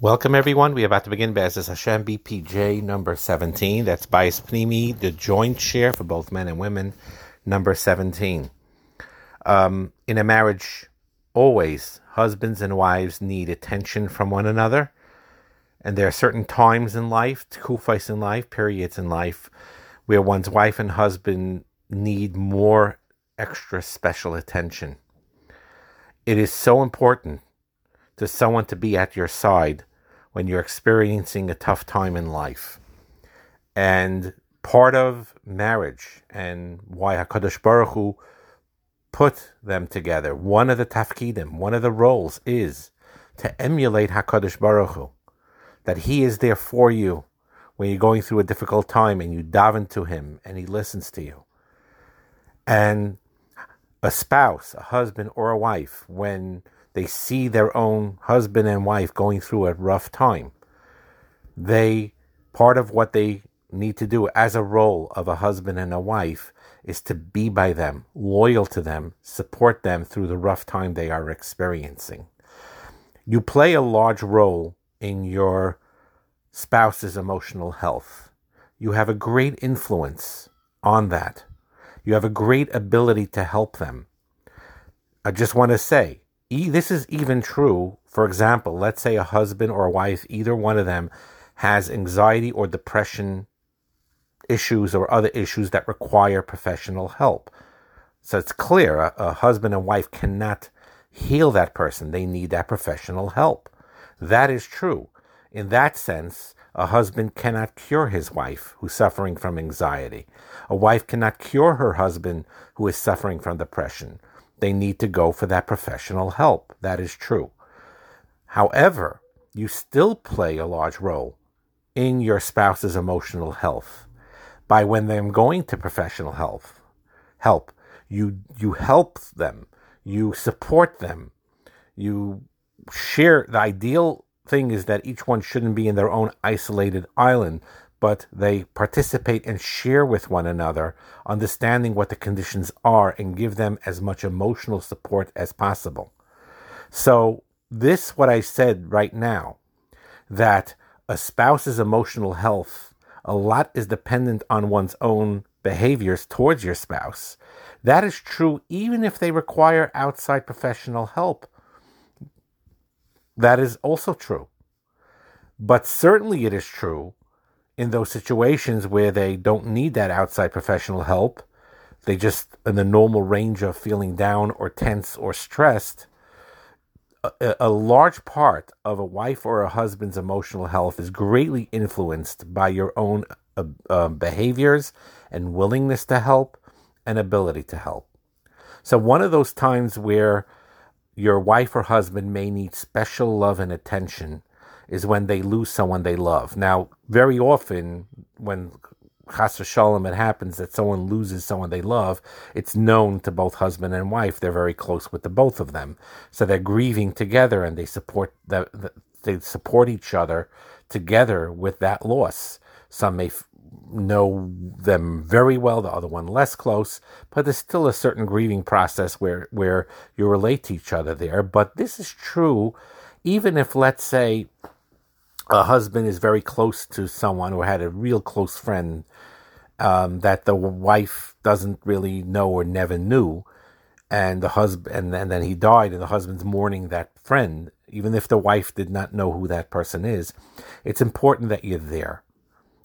Welcome, everyone. We are about to begin Be'ezus Hashem BPJ number 17. That's Bayis Pnimi, the joint share for both men and women, number 17. Um, in a marriage, always husbands and wives need attention from one another. And there are certain times in life, kufais in life, periods in life, where one's wife and husband need more extra special attention. It is so important to someone to be at your side when you're experiencing a tough time in life. And part of marriage and why HaKadosh Baruch Hu put them together, one of the tafkidim, one of the roles is to emulate HaKadosh Baruch Hu, that He is there for you when you're going through a difficult time and you daven to Him and He listens to you. And a spouse, a husband or a wife, when they see their own husband and wife going through a rough time. They, part of what they need to do as a role of a husband and a wife is to be by them, loyal to them, support them through the rough time they are experiencing. You play a large role in your spouse's emotional health. You have a great influence on that. You have a great ability to help them. I just want to say, this is even true. For example, let's say a husband or a wife, either one of them has anxiety or depression issues or other issues that require professional help. So it's clear a, a, husband and wife cannot heal that person. They need that professional help. That is true. In that sense, a husband cannot cure his wife who's suffering from anxiety. A wife cannot cure her husband who is suffering from depression they need to go for that professional help. That is true. However, you still play a large role in your spouse's emotional health by when they're going to professional health help. You you help them, you support them, you share the ideal thing is that each one shouldn't be in their own isolated island, but they participate and share with one another, understanding what the conditions are and give them as much emotional support as possible. So, this, what I said right now, that a spouse's emotional health, a lot is dependent on one's own behaviors towards your spouse. That is true even if they require outside professional help. That is also true. But certainly it is true in those situations where they don't need that outside professional help, they just in the normal range of feeling down or tense or stressed. A, a, large part of a wife or a husband's emotional health is greatly influenced by your own uh, uh, behaviors and willingness to help and ability to help. So, one of those times where your wife or husband may need special love and attention is when they lose someone they love. Now, very often when chas shalom it happens that someone loses someone they love, it's known to both husband and wife. They're very close with the both of them, so they're grieving together and they support the, the they support each other together with that loss. Some may f- know them very well, the other one less close, but there's still a certain grieving process where where you relate to each other there. But this is true, even if let's say a husband is very close to someone or had a real close friend um, that the wife doesn't really know or never knew, and the husband and, and then he died, and the husband's mourning that friend, even if the wife did not know who that person is. It's important that you're there.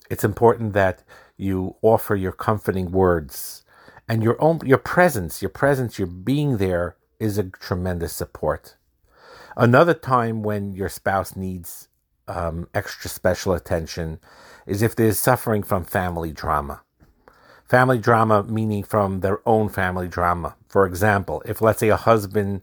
It's important that you offer your comforting words, and your own your presence, your presence, your being there is a tremendous support. Another time when your spouse needs um, extra special attention is if they're suffering from family drama. Family drama meaning from their own family drama. For example, if let's say a husband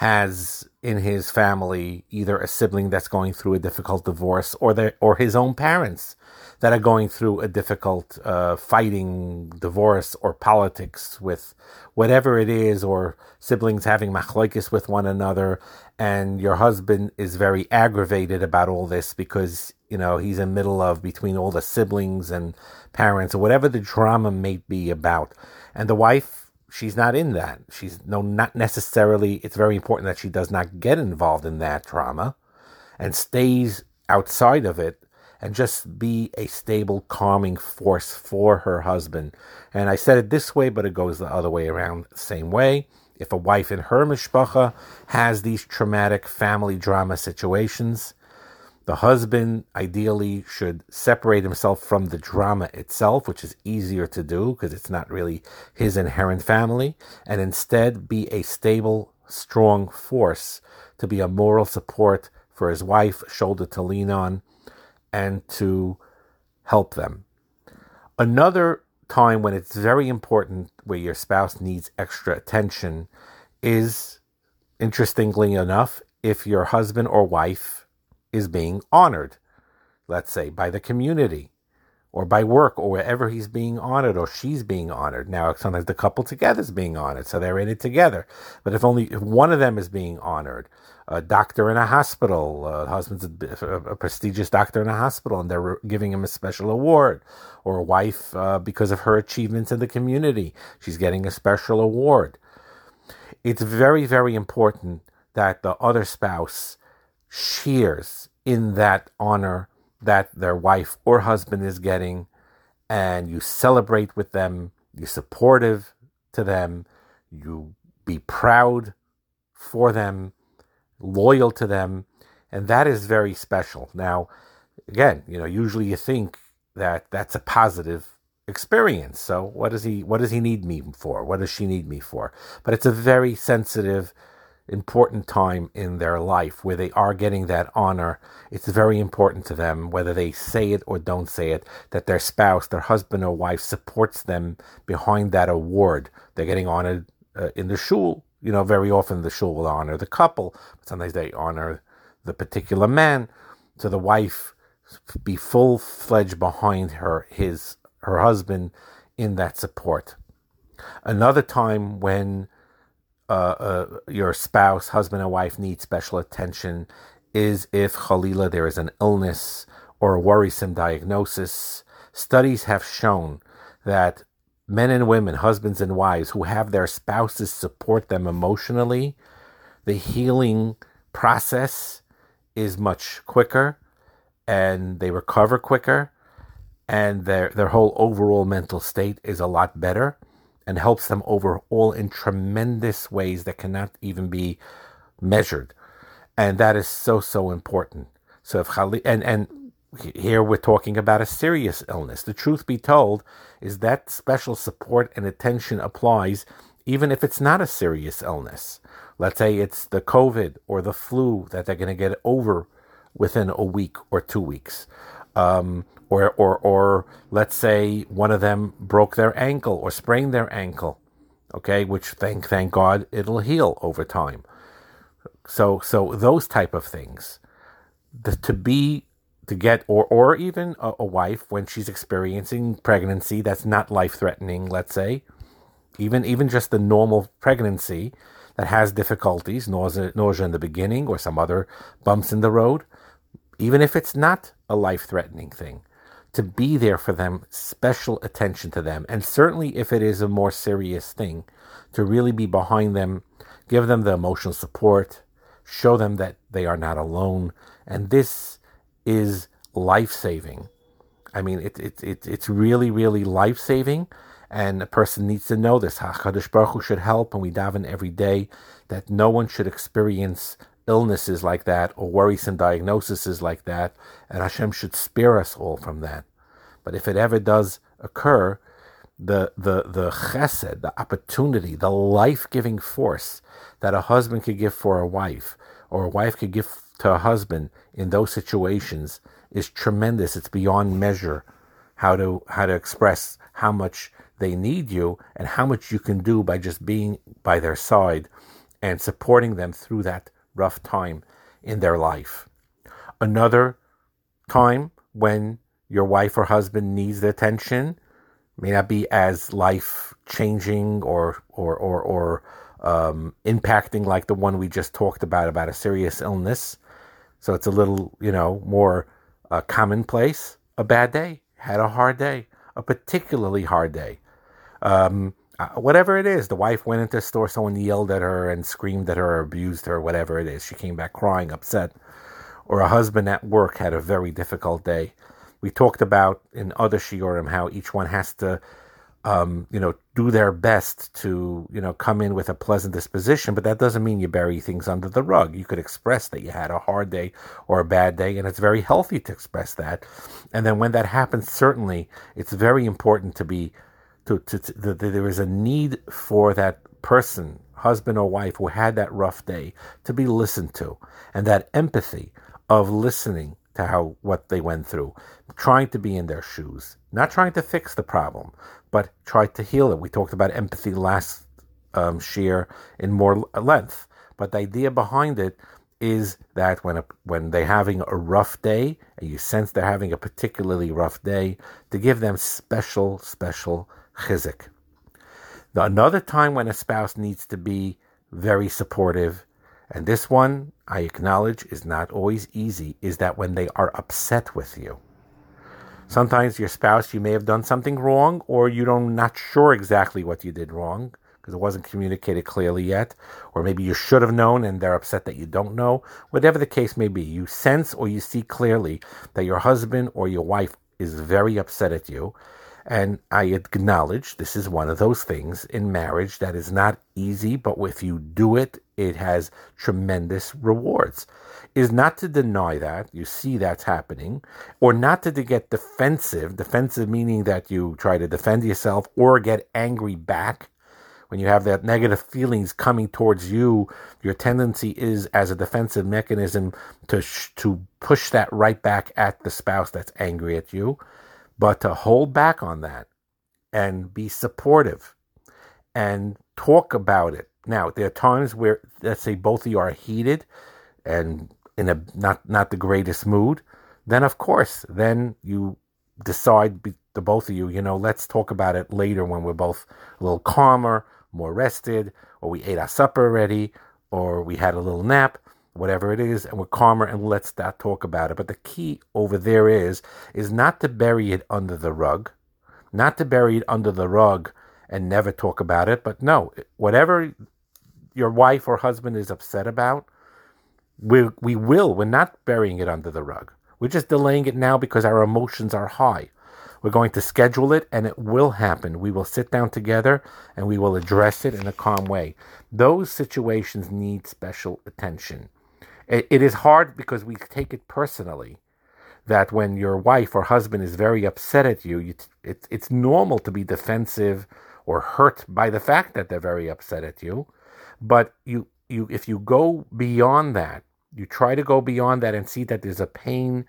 has in his family either a sibling that's going through a difficult divorce or their or his own parents that are going through a difficult uh, fighting divorce or politics with whatever it is or siblings having machlokes with one another. And your husband is very aggravated about all this because you know he's in the middle of between all the siblings and parents or whatever the drama may be about. And the wife she's not in that. She's no, not necessarily. It's very important that she does not get involved in that trauma, and stays outside of it and just be a stable, calming force for her husband. And I said it this way, but it goes the other way around same way. If a wife in her mishpacha has these traumatic family drama situations, the husband ideally should separate himself from the drama itself, which is easier to do because it's not really his inherent family, and instead be a stable, strong force to be a moral support for his wife, shoulder to lean on, and to help them. Another time when it's very important where your spouse needs extra attention is, interestingly enough, if your husband or wife is being honored, let's say by the community or by work or wherever he's being honored or she's being honored. Now, sometimes the couple together is being honored, so they're in it together. But if only if one of them is being honored, a doctor in a hospital, a husband's a, a prestigious doctor in a hospital, and they're giving him a special award, or a wife uh, because of her achievements in the community, she's getting a special award. It's very, very important that the other spouse shares in that honor that their wife or husband is getting, and you celebrate with them, you're supportive to them, you be proud for them, loyal to them, and that is very special. Now, again, you know, usually you think that that's a positive experience. So what does he what does he need me for? What does she need me for? But it's a very sensitive important time in their life where they are getting that honor. It's very important to them, whether they say it or don't say it, that their spouse, their husband or wife, supports them behind that award. They're getting honored uh, in the shul. You know, very often the shul will honor the couple, but sometimes they honor the particular man. So the wife be full fledged behind her, his, her husband in that support. Another time when uh, uh, your spouse, husband and wife need special attention is if Khalila there is an illness or a worrisome diagnosis. Studies have shown that men and women, husbands and wives who have their spouses support them emotionally, the healing process is much quicker and they recover quicker and their their whole overall mental state is a lot better and helps them overall in tremendous ways that cannot even be measured. And that is so, so important. So if and, and here we're talking about a serious illness. The truth be told is that special support and attention applies even if it's not a serious illness. Let's say it's the COVID or the flu that they're going to get over within a week or two weeks. Um, or, or, or let's say one of them broke their ankle or sprained their ankle, okay, which thank, thank God it'll heal over time. So, so those type of things, the, to be, to get, or, or even a, a wife when she's experiencing pregnancy that's not life threatening, let's say, even, even just the normal pregnancy that has difficulties, nausea, nausea in the beginning or some other bumps in the road, even if it's not a life threatening thing to be there for them, special attention to them. And certainly if it is a more serious thing, to really be behind them, give them the emotional support, show them that they are not alone. And this is life saving. I mean, it, it, it, it's really, really life saving. And a person needs to know this. HaKadosh Baruch Hu should help, and we daven every day that no one should experience illnesses like that or worrisome diagnoses like that, and Hashem should spare us all from that. But if it ever does occur, the the the chesed, the opportunity, the life giving force that a husband could give for a wife, or a wife could give to a husband in those situations is tremendous. It's beyond measure how to how to express how much they need you and how much you can do by just being by their side and supporting them through that rough time in their life. Another time when your wife or husband needs the attention may not be as life changing or or or, or um, impacting like the one we just talked about about a serious illness. So it's a little you know more uh, commonplace. A bad day, had a hard day, a particularly hard day. Um, whatever it is, the wife went into the store, someone yelled at her and screamed at her, abused her, whatever it is. She came back crying, upset. or a husband at work had a very difficult day. We talked about in other shiurim how each one has to um, you know, do their best to, you know, come in with a pleasant disposition, but that doesn't mean you bury things under the rug. You could express that you had a hard day or a bad day, and it's very healthy to express that. And then when that happens, certainly it's very important to be, to, to, to that there is a need for that person, husband or wife, who had that rough day to be listened to, and that empathy of listening to how what they went through, trying to be in their shoes, not trying to fix the problem, but try to heal it. We talked about empathy last um, in more length, but the idea behind it is that when a, when they're having a rough day and you sense they're having a particularly rough day, to give them special special chizik. Another time when a spouse needs to be very supportive, and this one I acknowledge is not always easy, is that when they are upset with you. Sometimes your spouse, you may have done something wrong, or you don't not sure exactly what you did wrong because it wasn't communicated clearly yet, or maybe you should have known and they're upset that you don't know. Whatever the case may be, you sense or you see clearly that your husband or your wife is very upset at you. And I acknowledge this is one of those things in marriage that is not easy, but if you do it, it has tremendous rewards is not to deny that you see that's happening, or not to get defensive. Defensive meaning that you try to defend yourself or get angry back. When you have that negative feelings coming towards you, your tendency is as a defensive mechanism to sh- to push that right back at the spouse that's angry at you, but to hold back on that and be supportive and talk about it. Now, there are times where, let's say, both of you are heated and in a not not the greatest mood, then of course, then you decide the both of you, you know, let's talk about it later when we're both a little calmer, more rested, or we ate our supper already, or we had a little nap, whatever it is, and we're calmer and let's not talk about it. But the key over there is is not to bury it under the rug, not to bury it under the rug and never talk about it, but no, whatever your wife or husband is upset about, we, we will. We're not burying it under the rug. We're just delaying it now because our emotions are high. We're going to schedule it and it will happen. We will sit down together and we will address it in a calm way. Those situations need special attention. It, it is hard because we take it personally that when your wife or husband is very upset at you, you it, it's normal to be defensive or hurt by the fact that they're very upset at you. But you, you, if you go beyond that you try to go beyond that and see that there's a pain,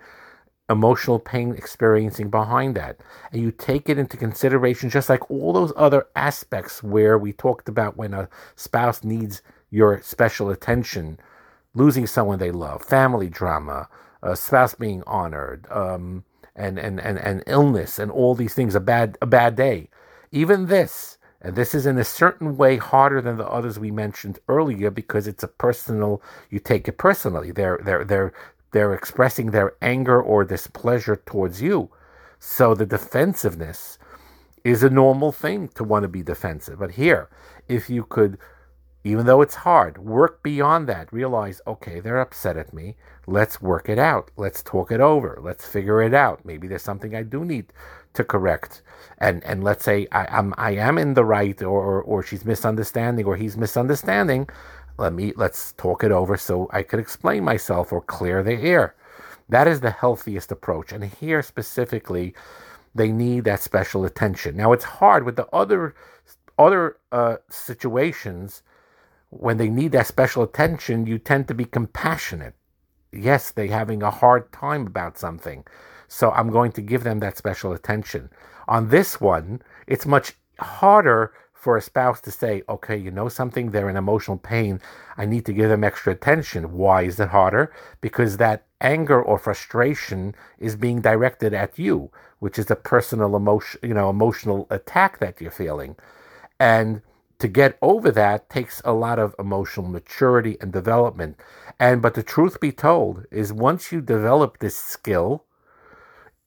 emotional pain experiencing behind that. And you take it into consideration, just like all those other aspects where we talked about when a spouse needs your special attention, losing someone they love, family drama, a spouse being honored, um, and, and, and, and illness and all these things, a bad, a bad day. Even this, and this is in a certain way harder than the others we mentioned earlier because it's a personal, you take it personally. They're, they're, they're, they're expressing their anger or displeasure towards you. So the defensiveness is a normal thing to want to be defensive. But here, if you could, even though it's hard, work beyond that, realize, okay, they're upset at me. Let's work it out. Let's talk it over. Let's figure it out. Maybe there's something I do need to correct and and let's say I, am I am in the right or, or, or she's misunderstanding or he's misunderstanding, let me let's talk it over so I could explain myself or clear the air. That is the healthiest approach. And here specifically, they need that special attention. Now it's hard with the other other uh, situations when they need that special attention. You tend to be compassionate. Yes, they're having a hard time about something, so I'm going to give them that special attention. On this one, it's much harder for a spouse to say, okay, you know something, they're in emotional pain. I need to give them extra attention. Why is it harder? Because that anger or frustration is being directed at you, which is a personal emotion, you know, emotional attack that you're feeling. And to get over that takes a lot of emotional maturity and development. And but the truth be told is once you develop this skill,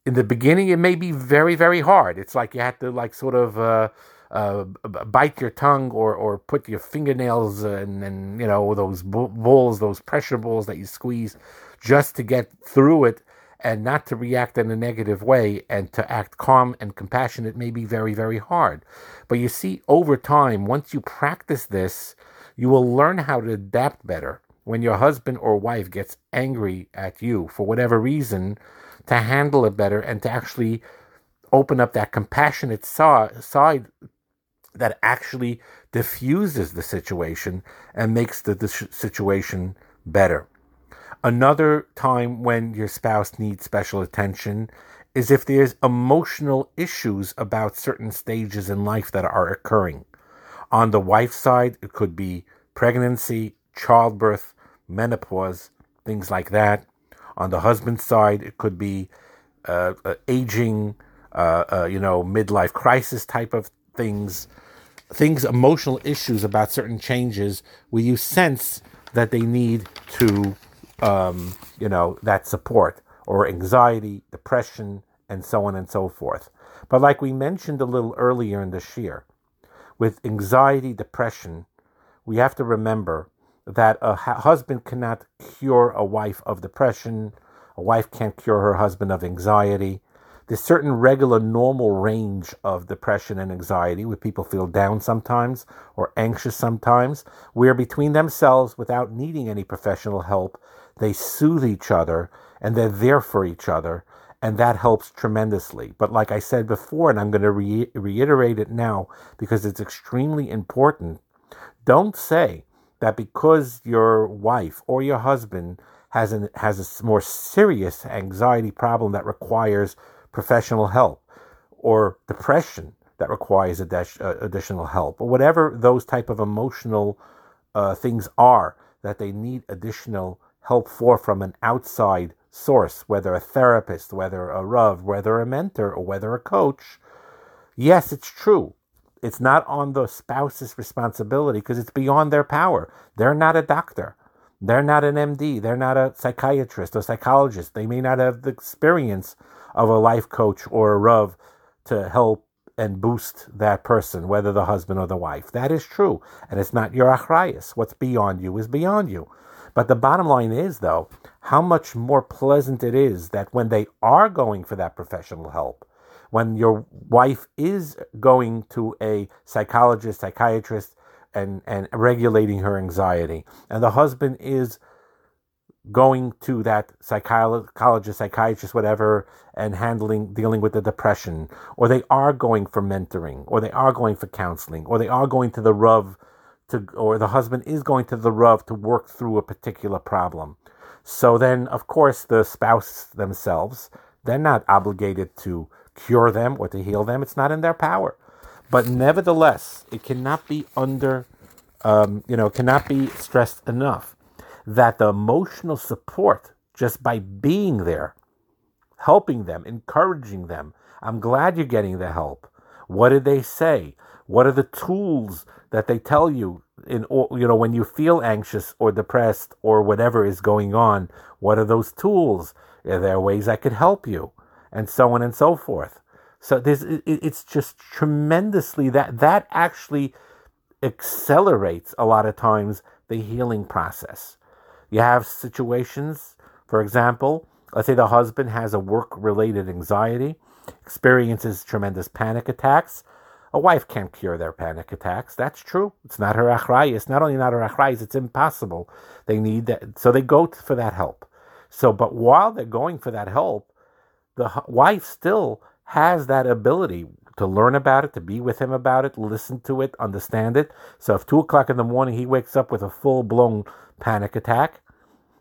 in the beginning it may be very very hard it's like you have to like sort of uh, uh, bite your tongue or or put your fingernails and and you know those balls those pressure balls that you squeeze just to get through it and not to react in a negative way and to act calm and compassionate may be very, very hard. But you see, over time, once you practice this, you will learn how to adapt better when your husband or wife gets angry at you for whatever reason to handle it better and to actually open up that compassionate side that actually diffuses the situation and makes the, situation better. Another time when your spouse needs special attention is if there's emotional issues about certain stages in life that are occurring. On the wife's side, it could be pregnancy, childbirth, menopause, things like that. On the husband's side, it could be uh, uh, aging, uh, uh you know, midlife crisis type of things, things, emotional issues about certain changes where you sense that they need to um, you know, that support or anxiety, depression, and so on and so forth. But like we mentioned a little earlier in the year, with anxiety, depression, we have to remember that a husband cannot cure a wife of depression. A wife can't cure her husband of anxiety. There's certain regular normal range of depression and anxiety where people feel down sometimes or anxious sometimes, where between themselves, without needing any professional help, they soothe each other and they're there for each other. And that helps tremendously. But like I said before, and I'm going to re- reiterate it now because it's extremely important, don't say that because your wife or your husband has, an, has a more serious anxiety problem that requires professional help or depression that requires uh, additional help or whatever those type of emotional uh, things are that they need additional help for from an outside source, whether a therapist, whether a Rav, whether a mentor, or whether a coach, yes, it's true. It's not on the spouse's responsibility because it's beyond their power. They're not a doctor. They're not an MD. They're not a psychiatrist or psychologist. They may not have the experience of a life coach or a Rav to help and boost that person, whether the husband or the wife. That is true. And it's not your achrayas. What's beyond you is beyond you. But the bottom line is, though, how much more pleasant it is that when they are going for that professional help, when your wife is going to a psychologist, psychiatrist, and, and regulating her anxiety, and the husband is going to that psychologist, psychiatrist, whatever, and handling, dealing with the depression, or they are going for mentoring, or they are going for counseling, or they are going to the Rav to, or the husband is going to the Rav to work through a particular problem. So then, of course, the spouse themselves, they're not obligated to cure them or to heal them. It's not in their power. But nevertheless, it cannot be under, um, you know, cannot be stressed enough that the emotional support just by being there, helping them, encouraging them. I'm glad you're getting the help. What did they say? What are the tools that they tell you in you know when you feel anxious or depressed or whatever is going on? What are those tools? Are there ways I could help you? And so on and so forth. So this it's just tremendously that that actually accelerates a lot of times the healing process. You have situations, for example, let's say the husband has a work related anxiety, experiences tremendous panic attacks. A wife can't cure their panic attacks. That's true. It's not her achrayas. Not only not her achrayas, it's impossible. They need that. So they go for that help. So, but while they're going for that help, the wife still has that ability to learn about it, to be with him about it, listen to it, understand it. So if two o'clock in the morning he wakes up with a full blown panic attack,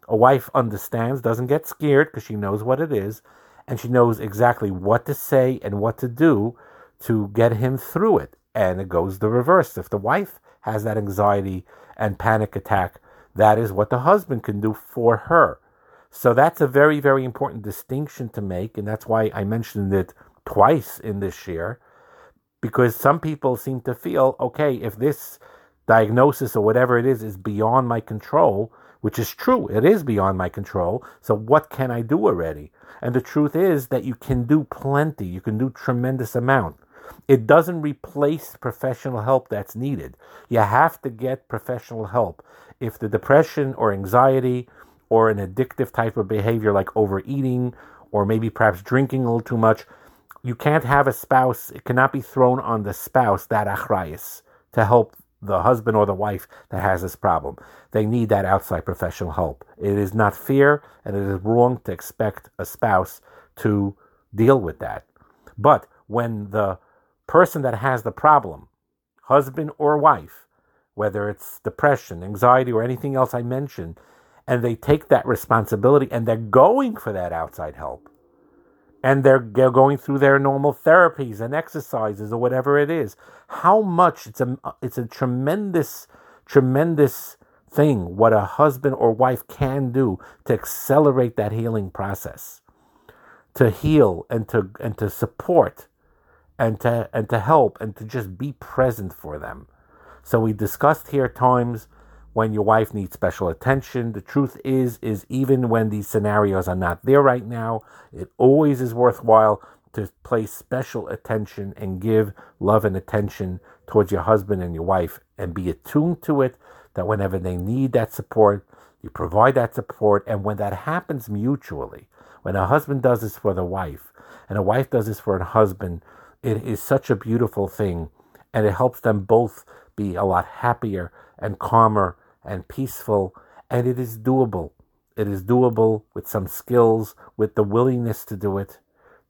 a wife understands, doesn't get scared because she knows what it is, and she knows exactly what to say and what to do to get him through it. And it goes the reverse. If the wife has that anxiety and panic attack, that is what the husband can do for her. So that's a very, very important distinction to make. And that's why I mentioned it twice in this year, because some people seem to feel okay, if this diagnosis or whatever it is is beyond my control, which is true, it is beyond my control. So what can I do already? And the truth is that you can do plenty, you can do tremendous amount. It doesn't replace professional help that's needed. You have to get professional help. If the depression or anxiety or an addictive type of behavior like overeating or maybe perhaps drinking a little too much, you can't have a spouse, it cannot be thrown on the spouse, that achrayas, to help the husband or the wife that has this problem. They need that outside professional help. It is not fair and it is wrong to expect a spouse to deal with that. But when the person that has the problem, husband or wife, whether it's depression, anxiety, or anything else I mentioned, and they take that responsibility and they're going for that outside help, and they're, they're going through their normal therapies and exercises or whatever it is, how much it's a it's a tremendous tremendous thing what a husband or wife can do to accelerate that healing process to heal and to and to support and to and to help and to just be present for them. So we discussed here times when your wife needs special attention. The truth is is even when these scenarios are not there right now, it always is worthwhile to place special attention and give love and attention towards your husband and your wife and be attuned to it that whenever they need that support, you provide that support and when that happens mutually, when a husband does this for the wife and a wife does this for a husband, it is such a beautiful thing and it helps them both be a lot happier and calmer and peaceful and it is doable. It is doable with some skills, with the willingness to do it,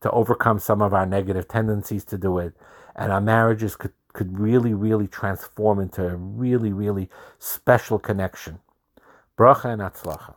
to overcome some of our negative tendencies to do it. And our marriages could, could really, really transform into a really, really special connection. Bracha and Atzlacha.